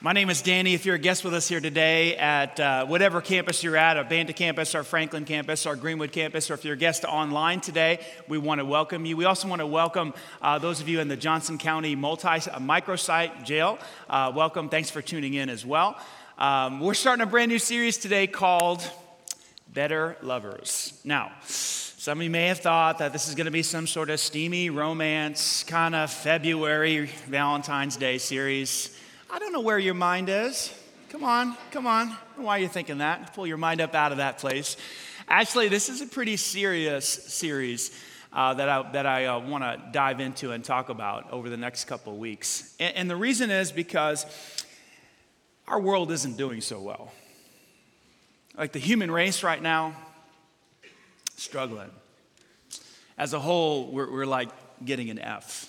My name is Danny. If you're a guest with us here today at uh, whatever campus you're at, our Banta campus, our Franklin campus, our Greenwood campus, or if you're a guest online today, we want to welcome you. We also want to welcome uh, those of you in the Johnson County multi uh, microsite jail. Uh, welcome. Thanks for tuning in as well. Um, we're starting a brand new series today called Better Lovers. Now, some of you may have thought that this is going to be some sort of steamy romance, kind of February Valentine's Day series. I don't know where your mind is. Come on, come on. Why are you thinking that? Pull your mind up out of that place. Actually, this is a pretty serious series uh, that I, that I uh, want to dive into and talk about over the next couple of weeks. And, and the reason is because our world isn't doing so well. Like the human race right now, struggling. As a whole, we're, we're like getting an F.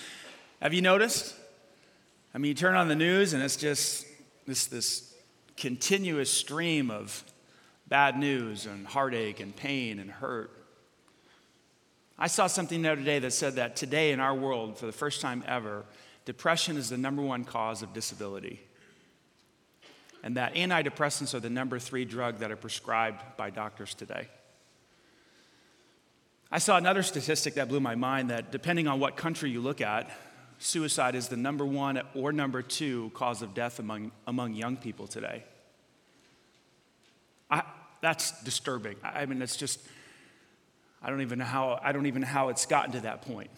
Have you noticed? I mean, you turn on the news and it's just this, this continuous stream of bad news and heartache and pain and hurt. I saw something the other day that said that today in our world, for the first time ever, depression is the number one cause of disability. And that antidepressants are the number three drug that are prescribed by doctors today. I saw another statistic that blew my mind that depending on what country you look at, suicide is the number one or number two cause of death among, among young people today. I, that's disturbing. I mean, it's just, I don't even know how, I don't even know how it's gotten to that point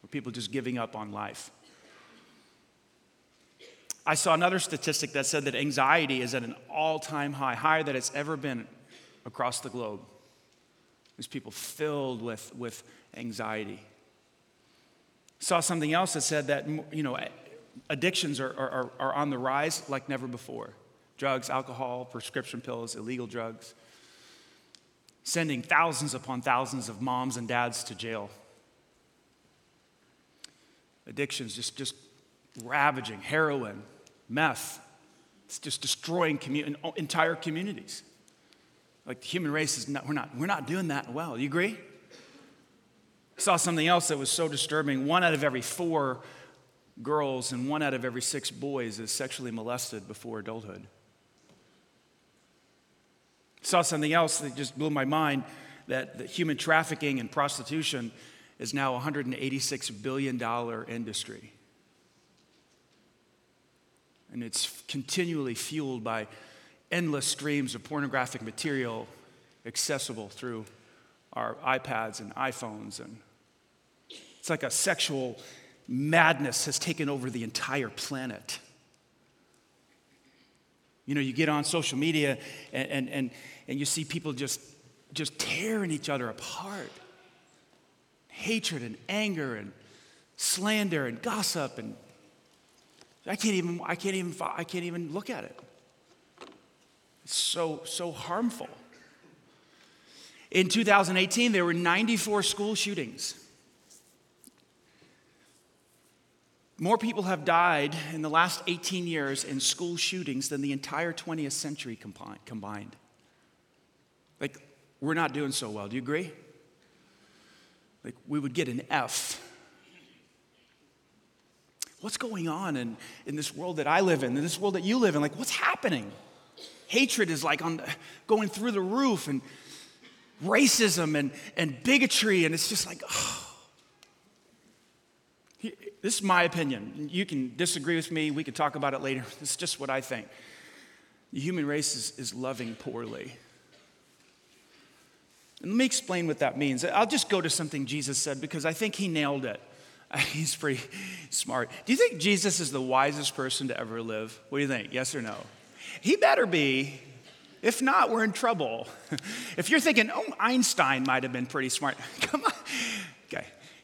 where people just giving up on life. I saw another statistic that said that anxiety is at an all time high, higher than it's ever been across the globe. There's people filled with, with anxiety. Saw something else that said that, you know, addictions are, are, are on the rise like never before drugs, alcohol, prescription pills, illegal drugs, sending thousands upon thousands of moms and dads to jail. Addictions just, just ravaging, heroin, meth. It's just destroying entire communities. Like the human race is not, we're not, we're not doing that well. You agree? Saw something else that was so disturbing. One out of every four girls and one out of every six boys is sexually molested before adulthood. Saw something else that just blew my mind that, that human trafficking and prostitution is now a $186 billion industry. And it's continually fueled by endless streams of pornographic material accessible through our iPads and iPhones. And it's like a sexual madness has taken over the entire planet. You know, you get on social media and, and, and, and you see people just, just tearing each other apart. Hatred and anger and slander and gossip and I can't even I can't even I can't even look at it. It's so so harmful. In 2018, there were 94 school shootings. More people have died in the last 18 years in school shootings than the entire 20th century combined. Like, we're not doing so well. Do you agree? Like, we would get an F. What's going on in, in this world that I live in, in this world that you live in? Like, what's happening? Hatred is like on going through the roof, and racism and, and bigotry, and it's just like, oh. This is my opinion. You can disagree with me, we could talk about it later. Is just what I think. The human race is, is loving poorly. And let me explain what that means. I'll just go to something Jesus said because I think he nailed it. He's pretty smart. Do you think Jesus is the wisest person to ever live? What do you think? Yes or no? He better be. If not, we're in trouble. if you're thinking, oh, Einstein might have been pretty smart, come on.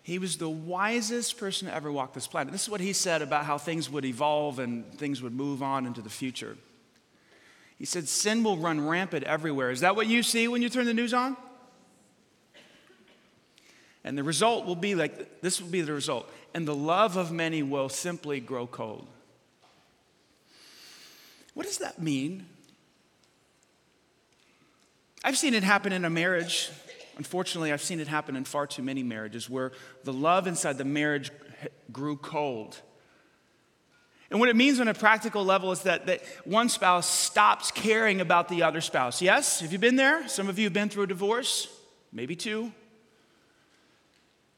He was the wisest person to ever walk this planet. This is what he said about how things would evolve and things would move on into the future. He said, Sin will run rampant everywhere. Is that what you see when you turn the news on? And the result will be like this will be the result. And the love of many will simply grow cold. What does that mean? I've seen it happen in a marriage. Unfortunately, I've seen it happen in far too many marriages where the love inside the marriage grew cold. And what it means on a practical level is that, that one spouse stops caring about the other spouse. Yes? Have you been there? Some of you have been through a divorce, maybe two.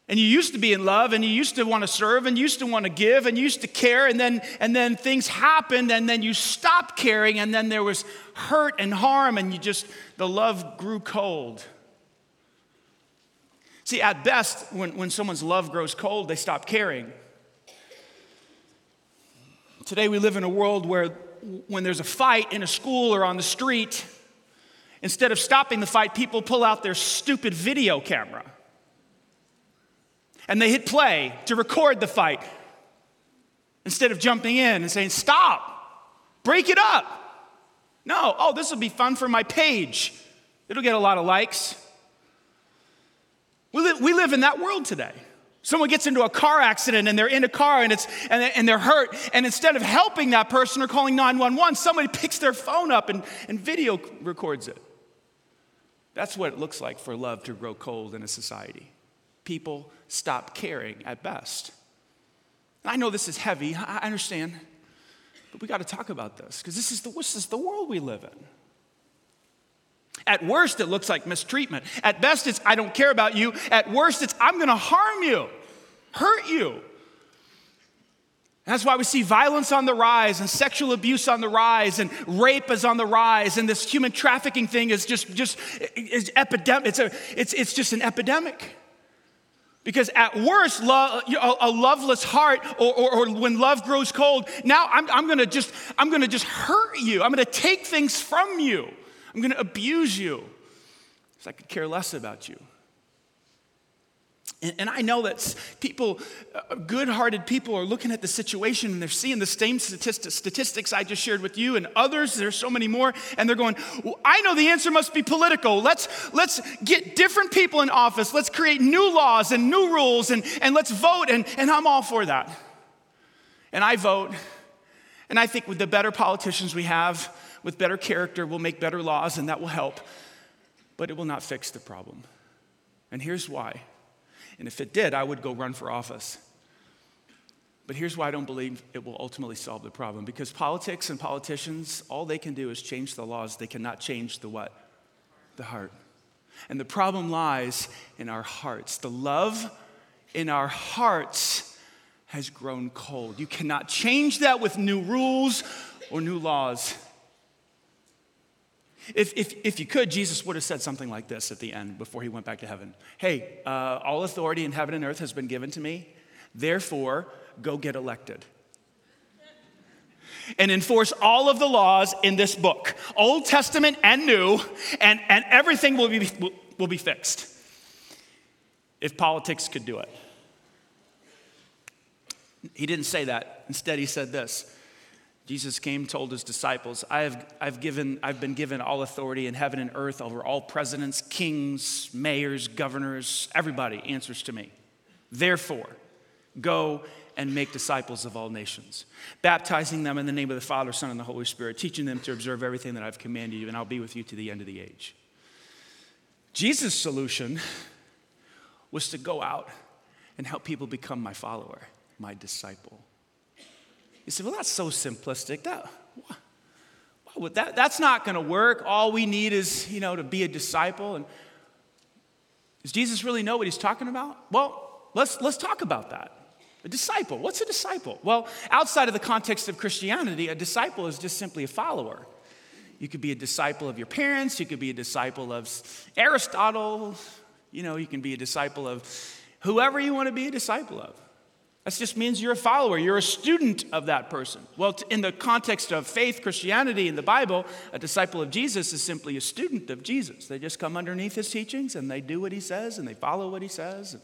And you used to be in love and you used to want to serve and you used to want to give and you used to care and then and then things happened and then you stopped caring and then there was hurt and harm and you just the love grew cold. See, at best, when, when someone's love grows cold, they stop caring. Today, we live in a world where when there's a fight in a school or on the street, instead of stopping the fight, people pull out their stupid video camera and they hit play to record the fight instead of jumping in and saying, Stop, break it up. No, oh, this will be fun for my page. It'll get a lot of likes. We live, we live in that world today. Someone gets into a car accident and they're in a car and, it's, and, and they're hurt, and instead of helping that person or calling 911, somebody picks their phone up and, and video records it. That's what it looks like for love to grow cold in a society. People stop caring at best. I know this is heavy, I understand, but we got to talk about this because this, is the, this is the world we live in. At worst, it looks like mistreatment. At best, it's I don't care about you. At worst, it's I'm going to harm you, hurt you. That's why we see violence on the rise and sexual abuse on the rise and rape is on the rise and this human trafficking thing is just, just is epidemic. It's, a, it's, it's just an epidemic. Because at worst, love, a loveless heart or, or, or, when love grows cold, now I'm, I'm, gonna just, I'm gonna just hurt you. I'm gonna take things from you. I'm going to abuse you because I could care less about you. And, and I know that people, uh, good hearted people, are looking at the situation and they're seeing the same statistics, statistics I just shared with you and others. There's so many more. And they're going, well, I know the answer must be political. Let's, let's get different people in office. Let's create new laws and new rules and, and let's vote. And, and I'm all for that. And I vote. And I think with the better politicians we have, with better character, we'll make better laws, and that will help. But it will not fix the problem. And here's why. And if it did, I would go run for office. But here's why I don't believe it will ultimately solve the problem. Because politics and politicians, all they can do is change the laws. They cannot change the what? The heart. And the problem lies in our hearts. The love in our hearts has grown cold. You cannot change that with new rules or new laws. If, if, if you could, Jesus would have said something like this at the end before he went back to heaven Hey, uh, all authority in heaven and earth has been given to me, therefore, go get elected. And enforce all of the laws in this book, Old Testament and New, and, and everything will be, will, will be fixed. If politics could do it. He didn't say that. Instead, he said this Jesus came, told his disciples, I have, I've, given, I've been given all authority in heaven and earth over all presidents, kings, mayors, governors, everybody answers to me. Therefore, go and make disciples of all nations, baptizing them in the name of the Father, Son, and the Holy Spirit, teaching them to observe everything that I've commanded you, and I'll be with you to the end of the age. Jesus' solution was to go out and help people become my follower, my disciple. You say, well, that's so simplistic. That, that, that's not going to work. All we need is, you know, to be a disciple. And does Jesus really know what he's talking about? Well, let's, let's talk about that. A disciple. What's a disciple? Well, outside of the context of Christianity, a disciple is just simply a follower. You could be a disciple of your parents, you could be a disciple of Aristotle, you know, you can be a disciple of whoever you want to be a disciple of. That just means you're a follower, you're a student of that person. Well, in the context of faith, Christianity, in the Bible, a disciple of Jesus is simply a student of Jesus. They just come underneath his teachings and they do what he says and they follow what he says.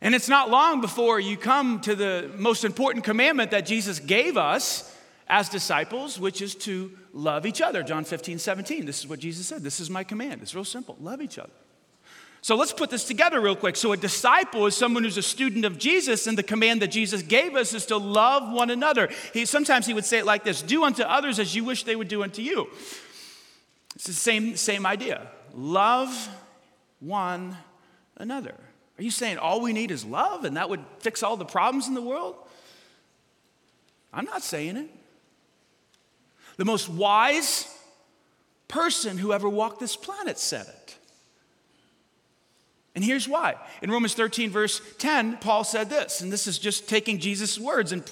And it's not long before you come to the most important commandment that Jesus gave us as disciples, which is to love each other. John 15, 17. This is what Jesus said. This is my command. It's real simple love each other. So let's put this together real quick. So, a disciple is someone who's a student of Jesus, and the command that Jesus gave us is to love one another. He, sometimes he would say it like this Do unto others as you wish they would do unto you. It's the same, same idea. Love one another. Are you saying all we need is love and that would fix all the problems in the world? I'm not saying it. The most wise person who ever walked this planet said it. And here's why. In Romans 13, verse 10, Paul said this, and this is just taking Jesus' words and,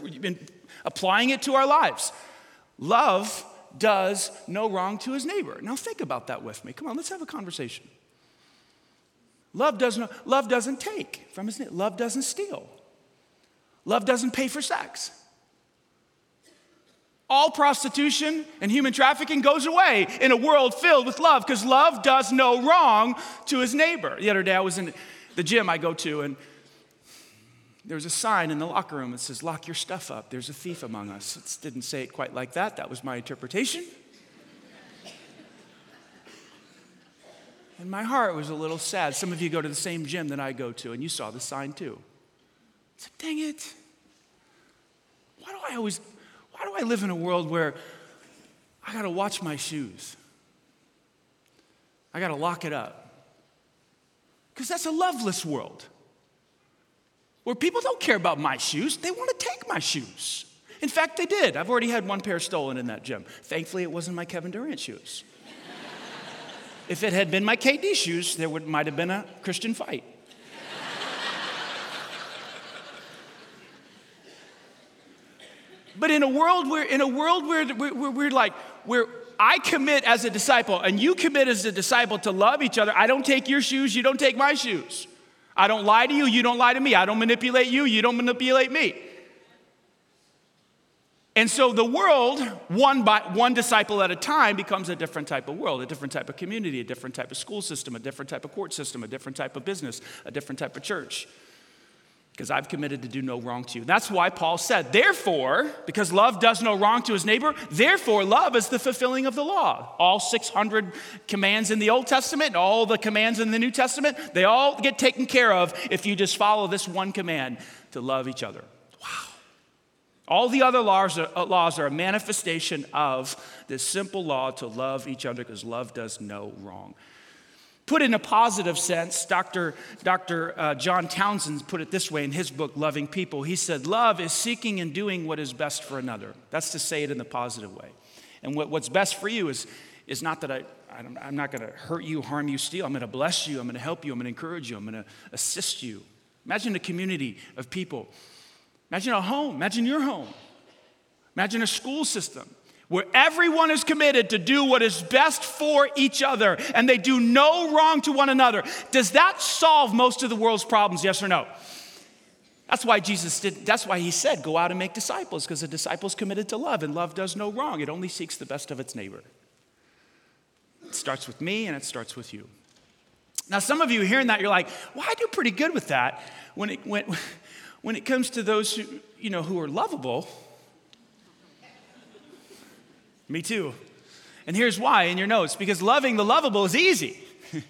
applying it to our lives. Love does no wrong to his neighbor. Now think about that with me. Come on, let's have a conversation. Love doesn't, love doesn't take from his neighbor. Love doesn't steal. Love doesn't pay for sex. All prostitution and human trafficking goes away in a world filled with love because love does no wrong to his neighbor. The other day I was in the gym I go to and there was a sign in the locker room that says, Lock your stuff up. There's a thief among us. It didn't say it quite like that. That was my interpretation. and my heart was a little sad. Some of you go to the same gym that I go to, and you saw the sign too. I said, Dang it. Why do I always, why do I live in a world where I got to watch my shoes? I got to lock it up. Because that's a loveless world where people don't care about my shoes, they want to take my shoes. In fact, they did. I've already had one pair stolen in that gym. Thankfully, it wasn't my Kevin Durant shoes. if it had been my KD shoes, there would, might have been a Christian fight. But in a world where, in a world where, where we're like, where I commit as a disciple and you commit as a disciple to love each other, I don't take your shoes, you don't take my shoes. I don't lie to you, you don't lie to me. I don't manipulate you, you don't manipulate me. And so the world, one by one disciple at a time, becomes a different type of world, a different type of community, a different type of school system, a different type of court system, a different type of business, a different type of church because I've committed to do no wrong to you. That's why Paul said, therefore, because love does no wrong to his neighbor, therefore love is the fulfilling of the law. All 600 commands in the Old Testament all the commands in the New Testament, they all get taken care of if you just follow this one command to love each other. Wow. All the other laws are, uh, laws are a manifestation of this simple law to love each other because love does no wrong. Put in a positive sense, Dr. Dr. Uh, John Townsend put it this way in his book, Loving People. He said, Love is seeking and doing what is best for another. That's to say it in the positive way. And what, what's best for you is, is not that I, I'm not going to hurt you, harm you, steal. I'm going to bless you. I'm going to help you. I'm going to encourage you. I'm going to assist you. Imagine a community of people. Imagine a home. Imagine your home. Imagine a school system where everyone is committed to do what is best for each other and they do no wrong to one another. Does that solve most of the world's problems, yes or no? That's why Jesus did, that's why he said, go out and make disciples, because a disciple is committed to love, and love does no wrong. It only seeks the best of its neighbor. It starts with me and it starts with you. Now, some of you hearing that, you're like, well, I do pretty good with that. When it, when, when it comes to those who, you know, who are lovable, me too. And here's why in your notes because loving the lovable is easy.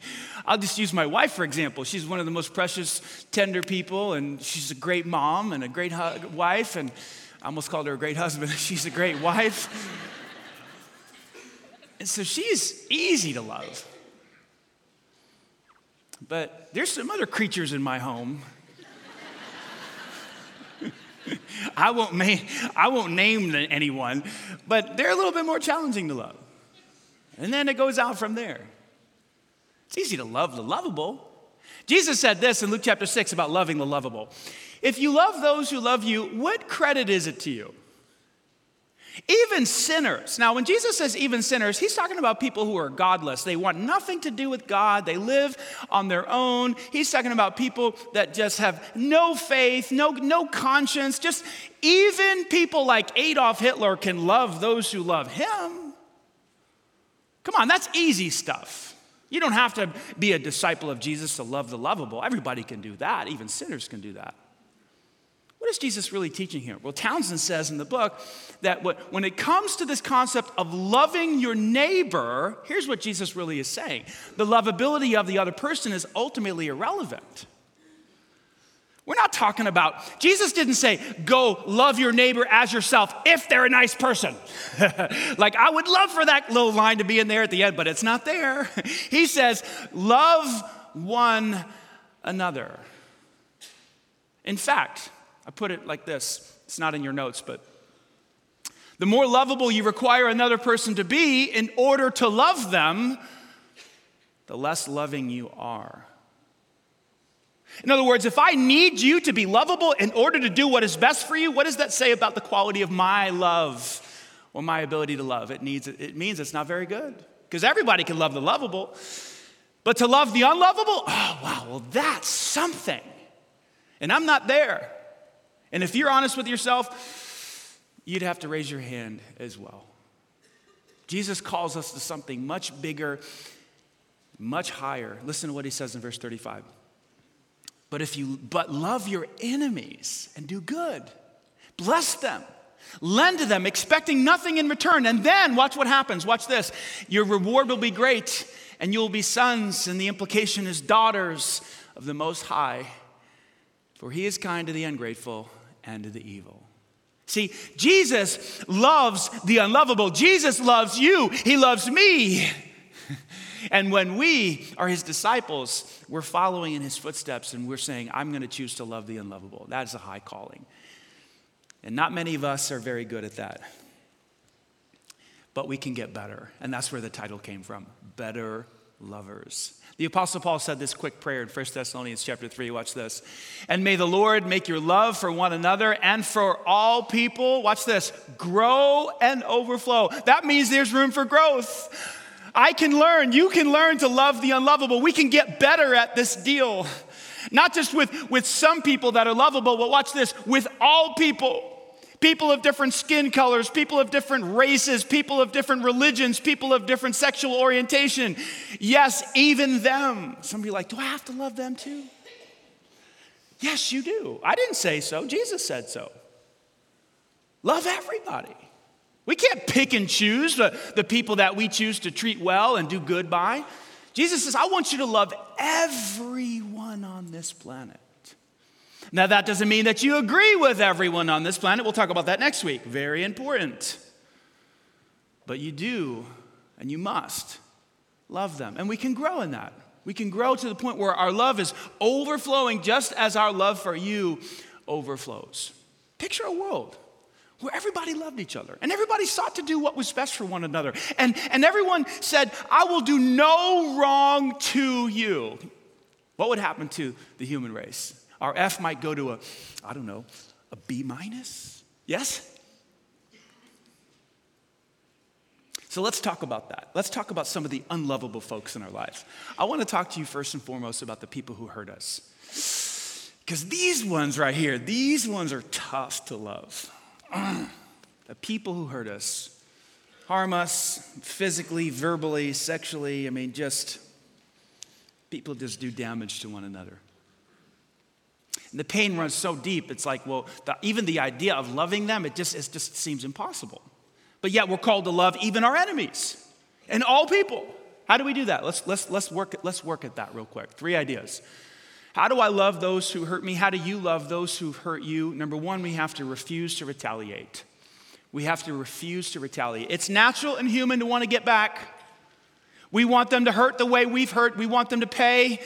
I'll just use my wife for example. She's one of the most precious, tender people, and she's a great mom and a great hu- wife. And I almost called her a great husband. she's a great wife. and so she's easy to love. But there's some other creatures in my home I won't, ma- I won't name anyone, but they're a little bit more challenging to love. And then it goes out from there. It's easy to love the lovable. Jesus said this in Luke chapter 6 about loving the lovable. If you love those who love you, what credit is it to you? Even sinners. Now, when Jesus says even sinners, he's talking about people who are godless. They want nothing to do with God, they live on their own. He's talking about people that just have no faith, no, no conscience. Just even people like Adolf Hitler can love those who love him. Come on, that's easy stuff. You don't have to be a disciple of Jesus to love the lovable. Everybody can do that, even sinners can do that. What is Jesus really teaching here? Well, Townsend says in the book that when it comes to this concept of loving your neighbor, here's what Jesus really is saying the lovability of the other person is ultimately irrelevant. We're not talking about, Jesus didn't say, go love your neighbor as yourself if they're a nice person. like, I would love for that little line to be in there at the end, but it's not there. he says, love one another. In fact, I put it like this it's not in your notes, but The more lovable you require another person to be in order to love them, the less loving you are. In other words, if I need you to be lovable in order to do what is best for you, what does that say about the quality of my love or my ability to love? It, needs, it means it's not very good. Because everybody can love the lovable, but to love the unlovable, oh, wow, well, that's something. And I'm not there. And if you're honest with yourself, you'd have to raise your hand as well. Jesus calls us to something much bigger, much higher. Listen to what he says in verse 35. But if you but love your enemies and do good, bless them, lend to them, expecting nothing in return, and then watch what happens. Watch this. Your reward will be great, and you'll be sons, and the implication is daughters of the Most High. For he is kind to the ungrateful and the evil. See, Jesus loves the unlovable. Jesus loves you. He loves me. and when we are his disciples, we're following in his footsteps and we're saying, I'm going to choose to love the unlovable. That is a high calling. And not many of us are very good at that. But we can get better. And that's where the title came from Better Lovers. The Apostle Paul said this quick prayer in 1 Thessalonians chapter 3. Watch this. And may the Lord make your love for one another and for all people, watch this, grow and overflow. That means there's room for growth. I can learn, you can learn to love the unlovable. We can get better at this deal. Not just with, with some people that are lovable, but watch this, with all people people of different skin colors, people of different races, people of different religions, people of different sexual orientation. Yes, even them. Some of you are like, do I have to love them too? Yes, you do. I didn't say so, Jesus said so. Love everybody. We can't pick and choose the, the people that we choose to treat well and do good by. Jesus says, I want you to love everyone on this planet. Now, that doesn't mean that you agree with everyone on this planet. We'll talk about that next week. Very important. But you do, and you must, love them. And we can grow in that. We can grow to the point where our love is overflowing just as our love for you overflows. Picture a world where everybody loved each other and everybody sought to do what was best for one another. And, and everyone said, I will do no wrong to you. What would happen to the human race? Our F might go to a, I don't know, a B minus? Yes? So let's talk about that. Let's talk about some of the unlovable folks in our lives. I want to talk to you first and foremost about the people who hurt us. Because these ones right here, these ones are tough to love. the people who hurt us, harm us physically, verbally, sexually. I mean, just people just do damage to one another. And the pain runs so deep, it's like, well, the, even the idea of loving them, it just, it just seems impossible. But yet we're called to love even our enemies and all people. How do we do that? Let's, let's, let's, work, let's work at that real quick. Three ideas. How do I love those who hurt me? How do you love those who hurt you? Number one, we have to refuse to retaliate. We have to refuse to retaliate. It's natural and human to want to get back. We want them to hurt the way we've hurt. We want them to pay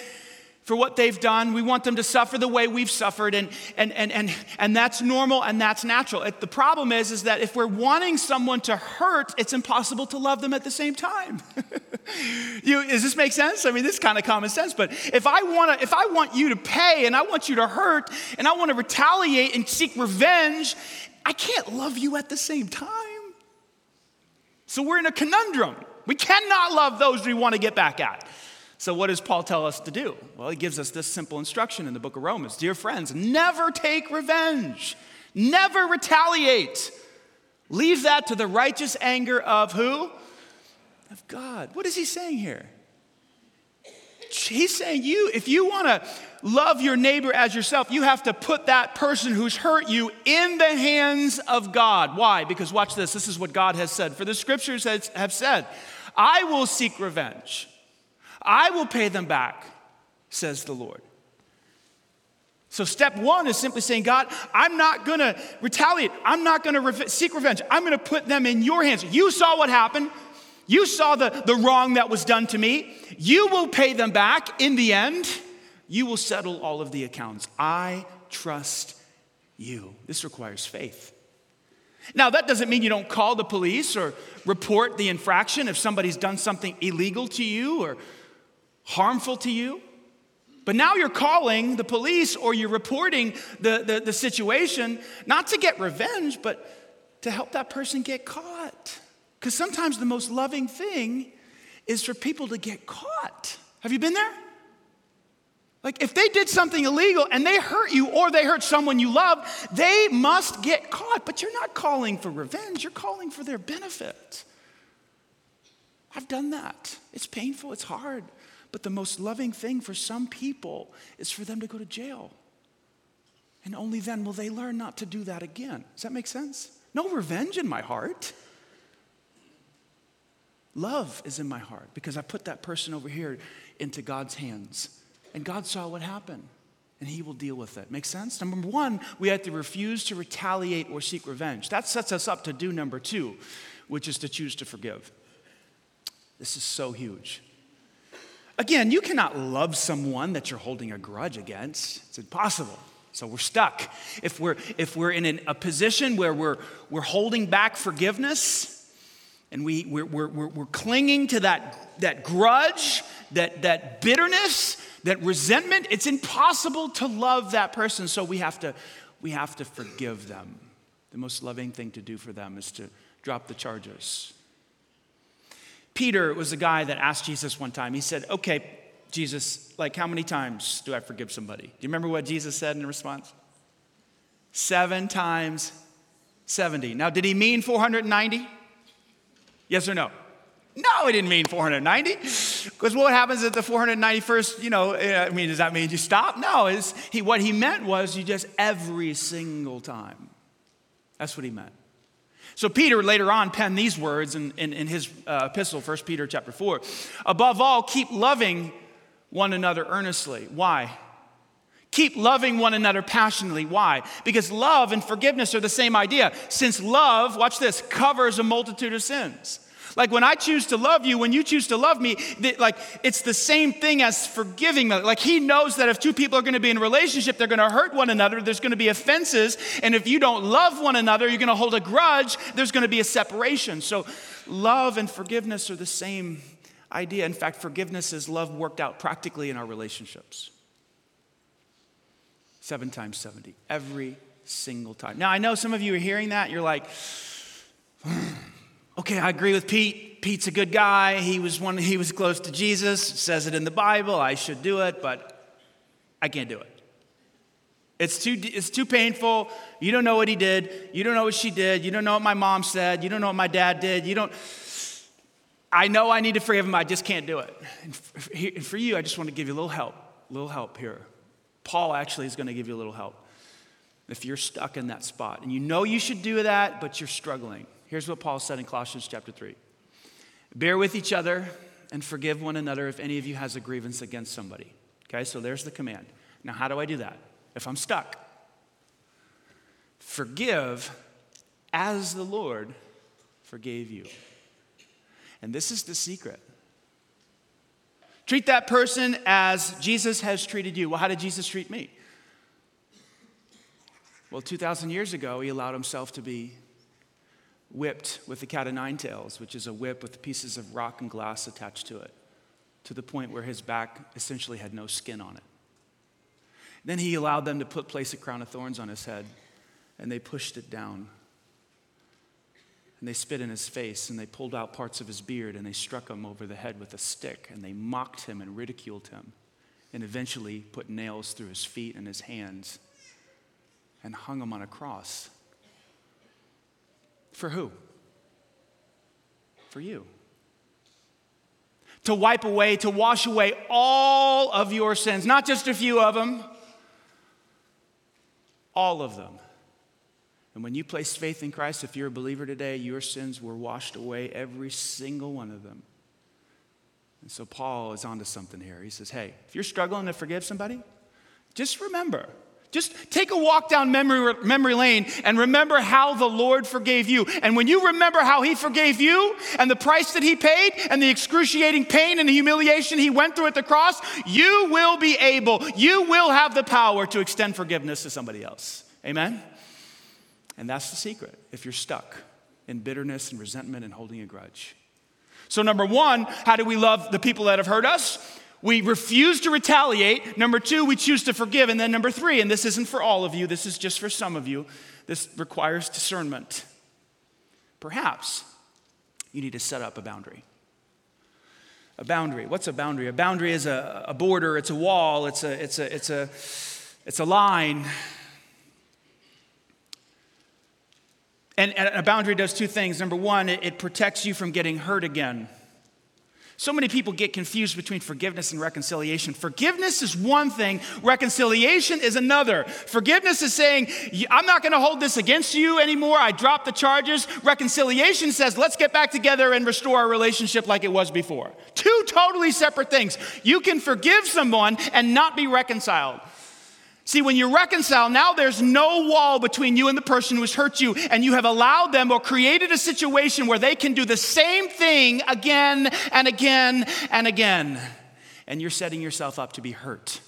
for what they've done. We want them to suffer the way we've suffered, and, and, and, and, and that's normal and that's natural. It, the problem is, is that if we're wanting someone to hurt, it's impossible to love them at the same time. you, does this make sense? I mean, this is kind of common sense, but if I, wanna, if I want you to pay and I want you to hurt and I want to retaliate and seek revenge, I can't love you at the same time. So we're in a conundrum. We cannot love those we want to get back at. So, what does Paul tell us to do? Well, he gives us this simple instruction in the book of Romans Dear friends, never take revenge, never retaliate. Leave that to the righteous anger of who? Of God. What is he saying here? He's saying you, if you want to love your neighbor as yourself, you have to put that person who's hurt you in the hands of God. Why? Because watch this. This is what God has said. For the scriptures have said, I will seek revenge. I will pay them back, says the Lord. So, step one is simply saying, God, I'm not gonna retaliate. I'm not gonna re- seek revenge. I'm gonna put them in your hands. You saw what happened. You saw the, the wrong that was done to me. You will pay them back in the end. You will settle all of the accounts. I trust you. This requires faith. Now, that doesn't mean you don't call the police or report the infraction if somebody's done something illegal to you or harmful to you. But now you're calling the police or you're reporting the, the, the, situation not to get revenge, but to help that person get caught. Because sometimes the most loving thing is for people to get caught. Have you been there? Like, if they did something illegal and they hurt you or they hurt someone you love, they must get caught. But you're not calling for revenge, you're calling for their benefit. I've done that. It's painful, it's hard. But the most loving thing for some people is for them to go to jail. And only then will they learn not to do that again. Does that make sense? No revenge in my heart. Love is in my heart because I put that person over here into God's hands. And God saw what happened, and He will deal with it. Make sense? Number one, we have to refuse to retaliate or seek revenge. That sets us up to do number two, which is to choose to forgive. This is so huge. Again, you cannot love someone that you're holding a grudge against, it's impossible. So we're stuck. If we're, if we're in an, a position where we're, we're holding back forgiveness and we, we're, we're, we're clinging to that, that grudge, that, that bitterness, that resentment, it's impossible to love that person. So we have to, we have to forgive them. The most loving thing to do for them is to drop the charges. Peter was a guy that asked Jesus one time, he said, Okay, Jesus, like how many times do I forgive somebody? Do you remember what Jesus said in response? Seven times 70. Now, did he mean 490? Yes or no? No, he didn't mean 490. Because what happens at the 491st, you know, eh, I mean, does that mean you stop? No, he, what he meant was you just every single time. That's what he meant. So Peter later on penned these words in, in, in his uh, epistle, 1 Peter chapter 4. Above all, keep loving one another earnestly. Why? Keep loving one another passionately. Why? Because love and forgiveness are the same idea. Since love, watch this, covers a multitude of sins. Like when I choose to love you, when you choose to love me, like it's the same thing as forgiving. Like he knows that if two people are going to be in a relationship, they're going to hurt one another. There's going to be offenses. And if you don't love one another, you're going to hold a grudge. There's going to be a separation. So love and forgiveness are the same idea. In fact, forgiveness is love worked out practically in our relationships. Seven times 70, every single time. Now, I know some of you are hearing that. You're like, hmm, okay, I agree with Pete. Pete's a good guy. He was one, he was close to Jesus. Says it in the Bible. I should do it, but I can't do it. It's too, it's too painful. You don't know what he did. You don't know what she did. You don't know what my mom said. You don't know what my dad did. You don't. I know I need to forgive him. I just can't do it. And for you, I just want to give you a little help. A little help here. Paul actually is going to give you a little help. If you're stuck in that spot and you know you should do that, but you're struggling. Here's what Paul said in Colossians chapter 3 Bear with each other and forgive one another if any of you has a grievance against somebody. Okay, so there's the command. Now, how do I do that? If I'm stuck, forgive as the Lord forgave you. And this is the secret. Treat that person as Jesus has treated you. Well, how did Jesus treat me? Well, 2,000 years ago, he allowed himself to be whipped with the cat of nine tails, which is a whip with pieces of rock and glass attached to it, to the point where his back essentially had no skin on it. Then he allowed them to put place a crown of thorns on his head, and they pushed it down. And they spit in his face, and they pulled out parts of his beard, and they struck him over the head with a stick, and they mocked him and ridiculed him, and eventually put nails through his feet and his hands, and hung him on a cross. For who? For you. To wipe away, to wash away all of your sins, not just a few of them, all of them. And when you place faith in Christ, if you're a believer today, your sins were washed away, every single one of them. And so Paul is onto something here. He says, Hey, if you're struggling to forgive somebody, just remember just take a walk down memory, memory lane and remember how the Lord forgave you. And when you remember how He forgave you and the price that He paid and the excruciating pain and the humiliation He went through at the cross, you will be able, you will have the power to extend forgiveness to somebody else. Amen? And that's the secret if you're stuck in bitterness and resentment and holding a grudge. So, number one, how do we love the people that have hurt us? We refuse to retaliate. Number two, we choose to forgive. And then number three, and this isn't for all of you, this is just for some of you, this requires discernment. Perhaps you need to set up a boundary. A boundary. What's a boundary? A boundary is a, a border, it's a wall, it's a, it's, a, it's, a, it's a line. And, a boundary does two things. Number one, it protects you from getting hurt again. So many people get confused between forgiveness and reconciliation. Forgiveness is one thing, reconciliation is another. Forgiveness is saying, I'm not going to hold this against you anymore. I dropped the charges. Reconciliation says, let's get back together and restore our relationship like it was before. Two totally separate things. You can forgive someone and not be reconciled. See, when you reconcile, now there's no wall between you and the person who's hurt you, and you have allowed them or created a situation where they can do the same thing again and again and again. And you're setting yourself up to be hurt.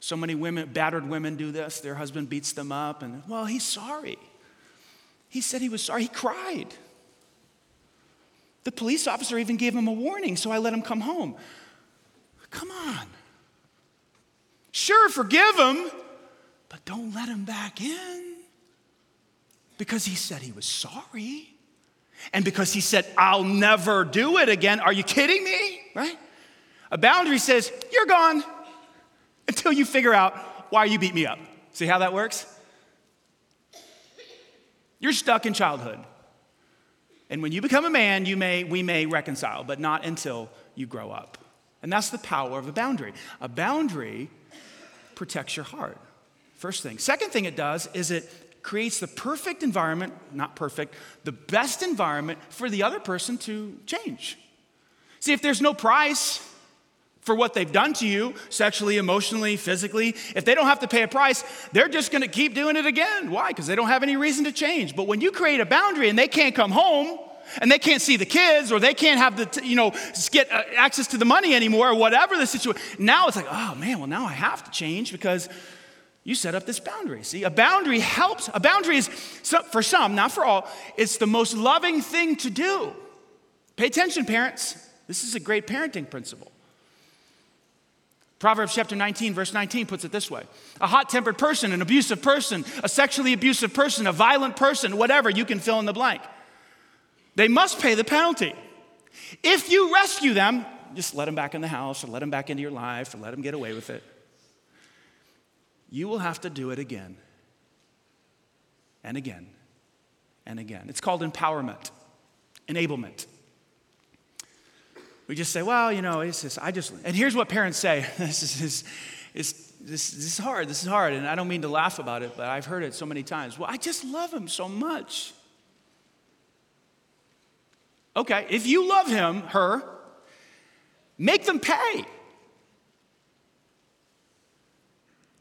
So many women, battered women, do this. Their husband beats them up, and, well, he's sorry. He said he was sorry. He cried. The police officer even gave him a warning, so I let him come home. Come on. Sure, forgive him, but don't let him back in because he said he was sorry. And because he said, I'll never do it again. Are you kidding me? Right? A boundary says, You're gone until you figure out why you beat me up. See how that works? You're stuck in childhood. And when you become a man, you may, we may reconcile, but not until you grow up. And that's the power of a boundary. A boundary protects your heart. First thing. Second thing it does is it creates the perfect environment, not perfect, the best environment for the other person to change. See, if there's no price for what they've done to you, sexually, emotionally, physically, if they don't have to pay a price, they're just gonna keep doing it again. Why? Because they don't have any reason to change. But when you create a boundary and they can't come home, and they can't see the kids or they can't have the you know get uh, access to the money anymore or whatever the situation now it's like oh man well now i have to change because you set up this boundary. See a boundary helps a boundary is for some not for all it's the most loving thing to do. Pay attention parents. This is a great parenting principle. Proverbs chapter 19, verse 19 puts it this way. A hot tempered person, an abusive person, a sexually abusive person, a violent person, whatever, you can fill in the blank. They must pay the penalty. If you rescue them, just let them back in the house or let them back into your life or let them get away with it. You will have to do it again and again and again. It's called empowerment, enablement. We just say, well, you know, it's just, I just, and here's what parents say this is, this, this, this is hard, this is hard, and I don't mean to laugh about it, but I've heard it so many times. Well, I just love him so much. Okay, if you love him, her, make them pay.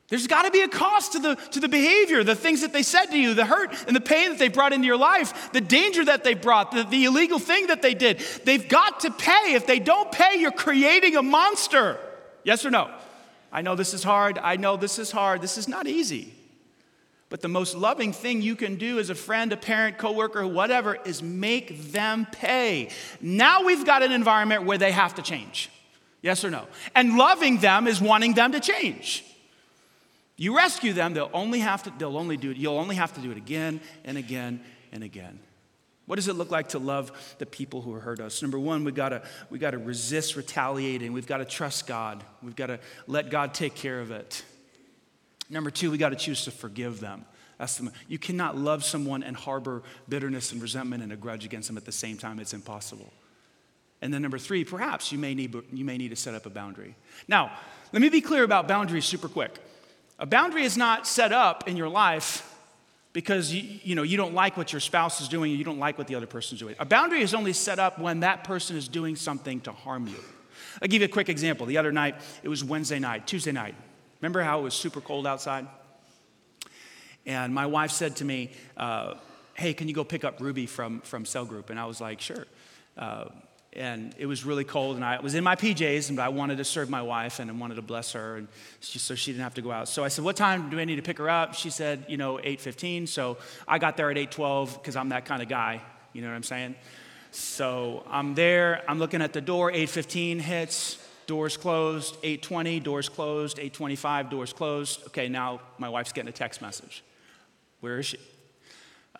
There's got to be a cost to the, to the behavior, the things that they said to you, the hurt and the pain that they brought into your life, the danger that they brought, the, the illegal thing that they did. They've got to pay. If they don't pay, you're creating a monster. Yes or no? I know this is hard. I know this is hard. This is not easy. But the most loving thing you can do as a friend, a parent, coworker, whatever, is make them pay. Now we've got an environment where they have to change. Yes or no? And loving them is wanting them to change. You rescue them, they'll only have to, they'll only do it, you'll only have to do it again and again and again. What does it look like to love the people who hurt us? Number one, we gotta, we gotta resist retaliating. We've got to trust God. We've got to let God take care of it. Number two, we got to choose to forgive them. That's the, you cannot love someone and harbor bitterness and resentment and a grudge against them at the same time. It's impossible. And then number three, perhaps you may need, you may need to set up a boundary. Now, let me be clear about boundaries super quick. A boundary is not set up in your life because you, you, know, you don't like what your spouse is doing, you don't like what the other person is doing. A boundary is only set up when that person is doing something to harm you. I'll give you a quick example. The other night, it was Wednesday night, Tuesday night. Remember how it was super cold outside? And my wife said to me, uh, Hey, can you go pick up Ruby from, from cell group? And I was like, Sure. Uh, and it was really cold and i was in my pjs and i wanted to serve my wife and i wanted to bless her and she, so she didn't have to go out so i said what time do i need to pick her up she said you know 8.15 so i got there at 8.12 because i'm that kind of guy you know what i'm saying so i'm there i'm looking at the door 8.15 hits doors closed 8.20 doors closed 8.25 doors closed okay now my wife's getting a text message where is she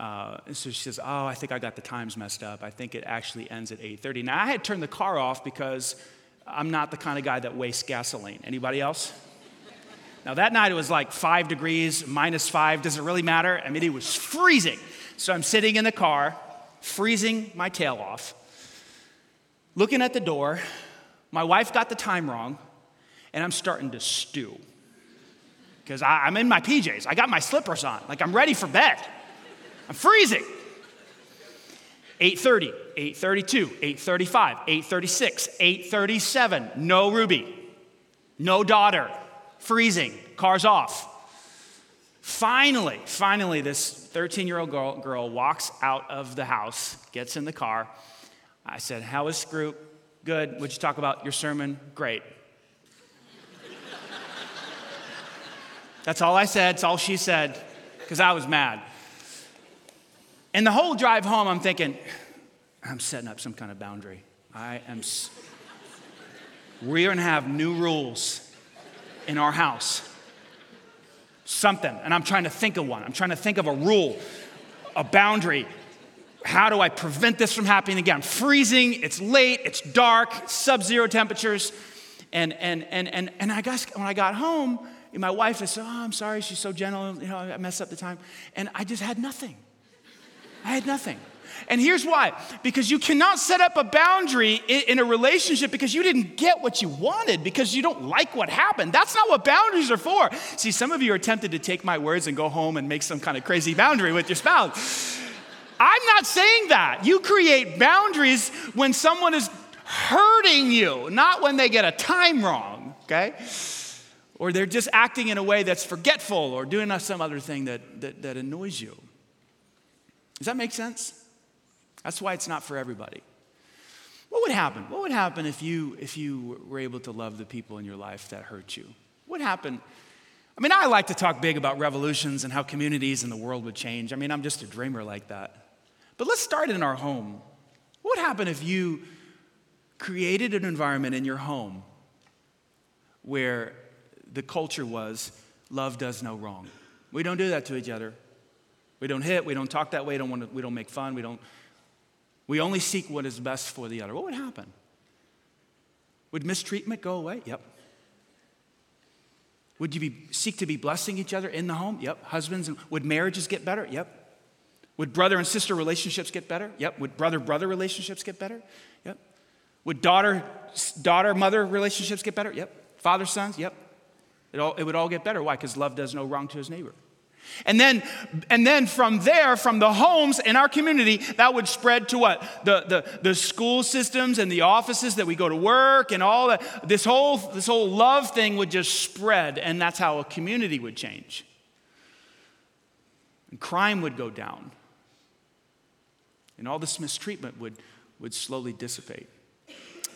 uh, and so she says, "Oh, I think I got the times messed up. I think it actually ends at 8:30." Now I had turned the car off because I'm not the kind of guy that wastes gasoline. Anybody else? now that night it was like five degrees, minus five. Does it really matter? I mean, it was freezing. So I'm sitting in the car, freezing my tail off, looking at the door. My wife got the time wrong, and I'm starting to stew because I'm in my PJs. I got my slippers on, like I'm ready for bed. I'm freezing. 8:30, 8:32, 8:35, 8:36, 8:37. No Ruby. No daughter. Freezing. Cars off. Finally, finally, this 13 year old girl, girl walks out of the house, gets in the car. I said, "How is group? Good. What'd you talk about? Your sermon? Great. That's all I said. That's all she said, because I was mad. And the whole drive home, I'm thinking, I'm setting up some kind of boundary. I am. S- We're going to have new rules in our house. Something. And I'm trying to think of one. I'm trying to think of a rule, a boundary. How do I prevent this from happening again? I'm freezing, it's late, it's dark, sub zero temperatures. And, and, and, and, and I guess when I got home, my wife is, oh, I'm sorry, she's so gentle, you know, I messed up the time. And I just had nothing. I had nothing. And here's why because you cannot set up a boundary in a relationship because you didn't get what you wanted, because you don't like what happened. That's not what boundaries are for. See, some of you are tempted to take my words and go home and make some kind of crazy boundary with your spouse. I'm not saying that. You create boundaries when someone is hurting you, not when they get a time wrong, okay? Or they're just acting in a way that's forgetful or doing some other thing that, that, that annoys you. Does that make sense? That's why it's not for everybody. What would happen? What would happen if you if you were able to love the people in your life that hurt you? What happened? I mean, I like to talk big about revolutions and how communities and the world would change. I mean, I'm just a dreamer like that. But let's start in our home. What would happen if you created an environment in your home where the culture was love does no wrong? We don't do that to each other. We don't hit, we don't talk that way, don't, want to, we don't make fun, we don't. We only seek what is best for the other. What would happen? Would mistreatment go away? Yep. Would you be, seek to be blessing each other in the home? Yep. Husbands and would marriages get better? Yep. Would brother and sister relationships get better? Yep. Would brother brother relationships get better? Yep. Would daughter daughter mother relationships get better? Yep. Father sons? Yep. It, all, it would all get better. Why? Because love does no wrong to his neighbor. And then, and then from there, from the homes in our community, that would spread to what? The, the, the school systems and the offices that we go to work and all that. This whole, this whole love thing would just spread, and that's how a community would change. And crime would go down. And all this mistreatment would, would slowly dissipate.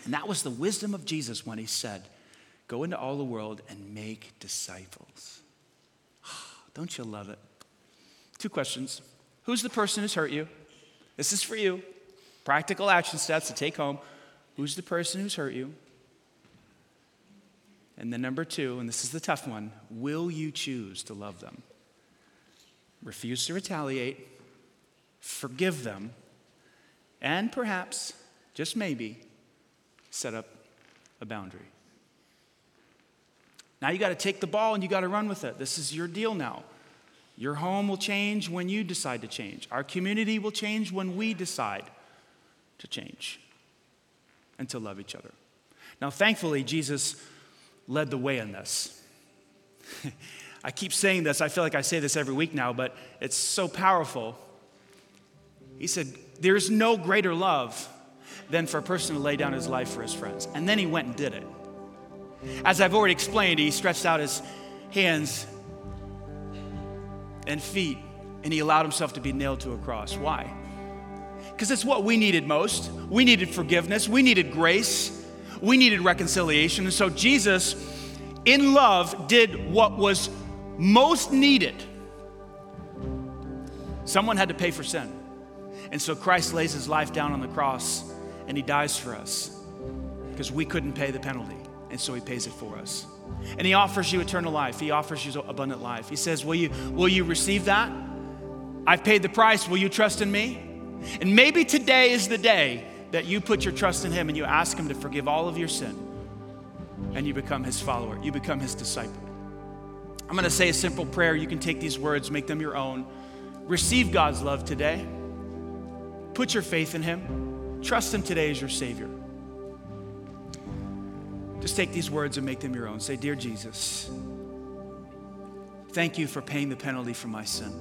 And that was the wisdom of Jesus when he said, Go into all the world and make disciples. Don't you love it? Two questions. Who's the person who's hurt you? This is for you. Practical action steps to take home. Who's the person who's hurt you? And then number two, and this is the tough one will you choose to love them? Refuse to retaliate, forgive them, and perhaps, just maybe, set up a boundary. Now you got to take the ball and you got to run with it. This is your deal now. Your home will change when you decide to change. Our community will change when we decide to change and to love each other. Now, thankfully, Jesus led the way in this. I keep saying this, I feel like I say this every week now, but it's so powerful. He said, There's no greater love than for a person to lay down his life for his friends. And then he went and did it. As I've already explained, he stretched out his hands and feet and he allowed himself to be nailed to a cross. Why? because it's what we needed most. We needed forgiveness, we needed grace, we needed reconciliation. And so Jesus, in love, did what was most needed. Someone had to pay for sin. And so Christ lays his life down on the cross and he dies for us because we couldn't pay the penalty. And so he pays it for us. And he offers you eternal life. He offers you abundant life. He says, Will you, will you receive that? I've paid the price. Will you trust in me? And maybe today is the day that you put your trust in him and you ask him to forgive all of your sin and you become his follower, you become his disciple. I'm going to say a simple prayer. You can take these words, make them your own. Receive God's love today. Put your faith in him. Trust him today as your Savior. Just take these words and make them your own. Say, Dear Jesus, thank you for paying the penalty for my sin.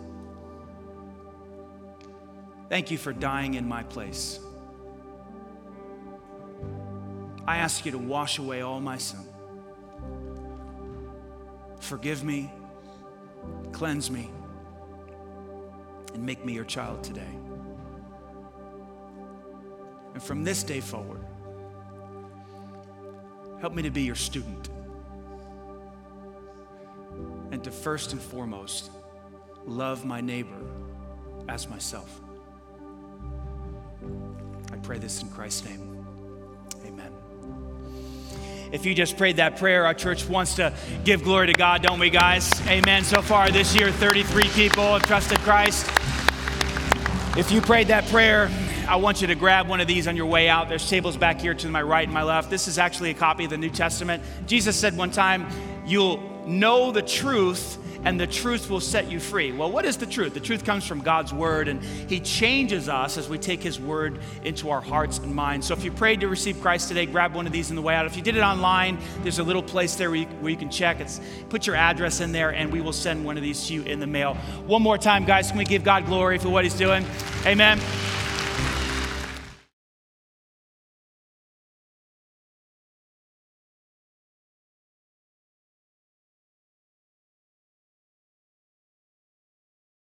Thank you for dying in my place. I ask you to wash away all my sin. Forgive me, cleanse me, and make me your child today. And from this day forward, help me to be your student. And to first and foremost, love my neighbor as myself. I pray this in Christ's name. Amen. If you just prayed that prayer, our church wants to give glory to God, don't we, guys? Amen. So far this year, 33 people have trusted Christ. If you prayed that prayer, I want you to grab one of these on your way out. There's tables back here to my right and my left. This is actually a copy of the New Testament. Jesus said one time, You'll know the truth, and the truth will set you free. Well, what is the truth? The truth comes from God's word, and He changes us as we take His word into our hearts and minds. So if you prayed to receive Christ today, grab one of these on the way out. If you did it online, there's a little place there where you, where you can check. It's put your address in there, and we will send one of these to you in the mail. One more time, guys, can we give God glory for what He's doing? Amen.